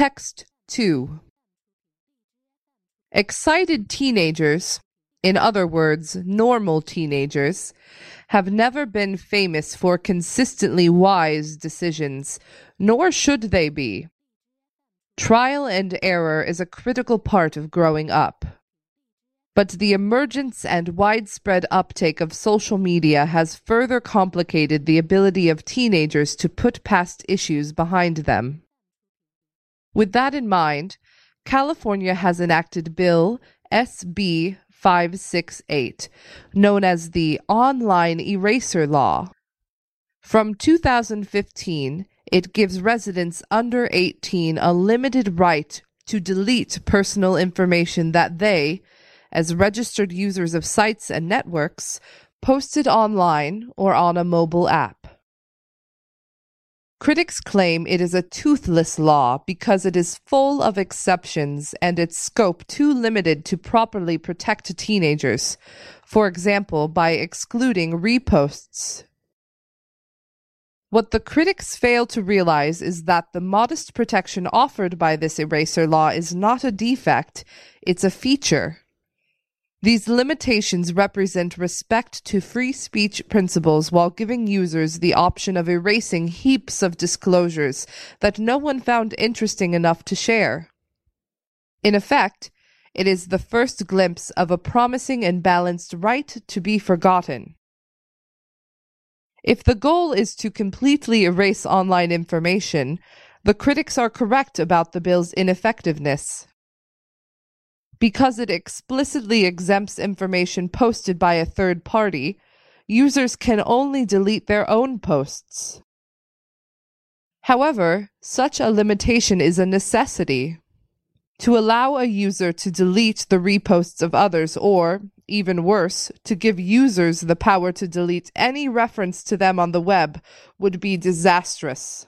Text 2 Excited teenagers, in other words, normal teenagers, have never been famous for consistently wise decisions, nor should they be. Trial and error is a critical part of growing up. But the emergence and widespread uptake of social media has further complicated the ability of teenagers to put past issues behind them. With that in mind, California has enacted Bill SB 568, known as the Online Eraser Law. From 2015, it gives residents under 18 a limited right to delete personal information that they, as registered users of sites and networks, posted online or on a mobile app. Critics claim it is a toothless law because it is full of exceptions and its scope too limited to properly protect teenagers, for example, by excluding reposts. What the critics fail to realize is that the modest protection offered by this eraser law is not a defect, it's a feature. These limitations represent respect to free speech principles while giving users the option of erasing heaps of disclosures that no one found interesting enough to share. In effect, it is the first glimpse of a promising and balanced right to be forgotten. If the goal is to completely erase online information, the critics are correct about the bill's ineffectiveness because it explicitly exempts information posted by a third party, users can only delete their own posts. However, such a limitation is a necessity. To allow a user to delete the reposts of others, or, even worse, to give users the power to delete any reference to them on the web, would be disastrous.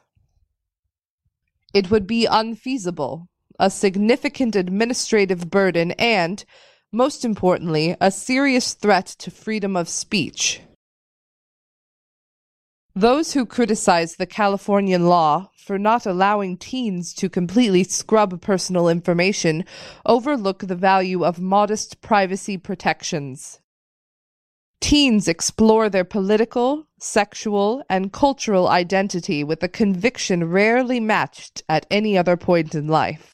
It would be unfeasible a significant administrative burden, and, most importantly, a serious threat to freedom of speech. Those who criticize the Californian law for not allowing teens to completely scrub personal information overlook the value of modest privacy protections. Teens explore their political, sexual, and cultural identity with a conviction rarely matched at any other point in life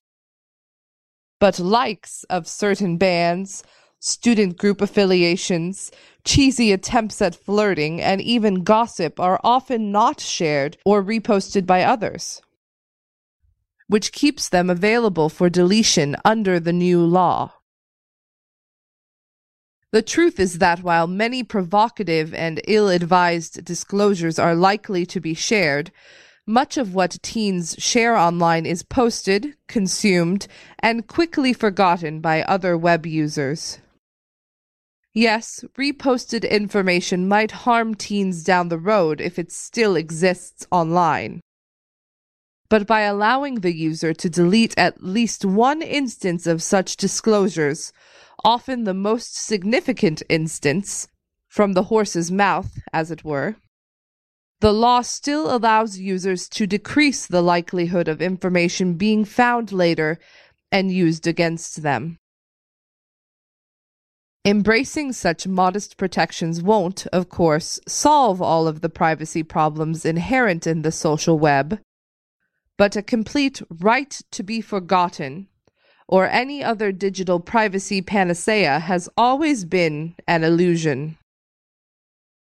but likes of certain bands, student group affiliations, cheesy attempts at flirting, and even gossip are often not shared or reposted by others, which keeps them available for deletion under the new law. The truth is that while many provocative and ill advised disclosures are likely to be shared, much of what teens share online is posted, consumed, and quickly forgotten by other web users. Yes, reposted information might harm teens down the road if it still exists online. But by allowing the user to delete at least one instance of such disclosures, often the most significant instance, from the horse's mouth, as it were, the law still allows users to decrease the likelihood of information being found later and used against them. Embracing such modest protections won't, of course, solve all of the privacy problems inherent in the social web, but a complete right to be forgotten or any other digital privacy panacea has always been an illusion.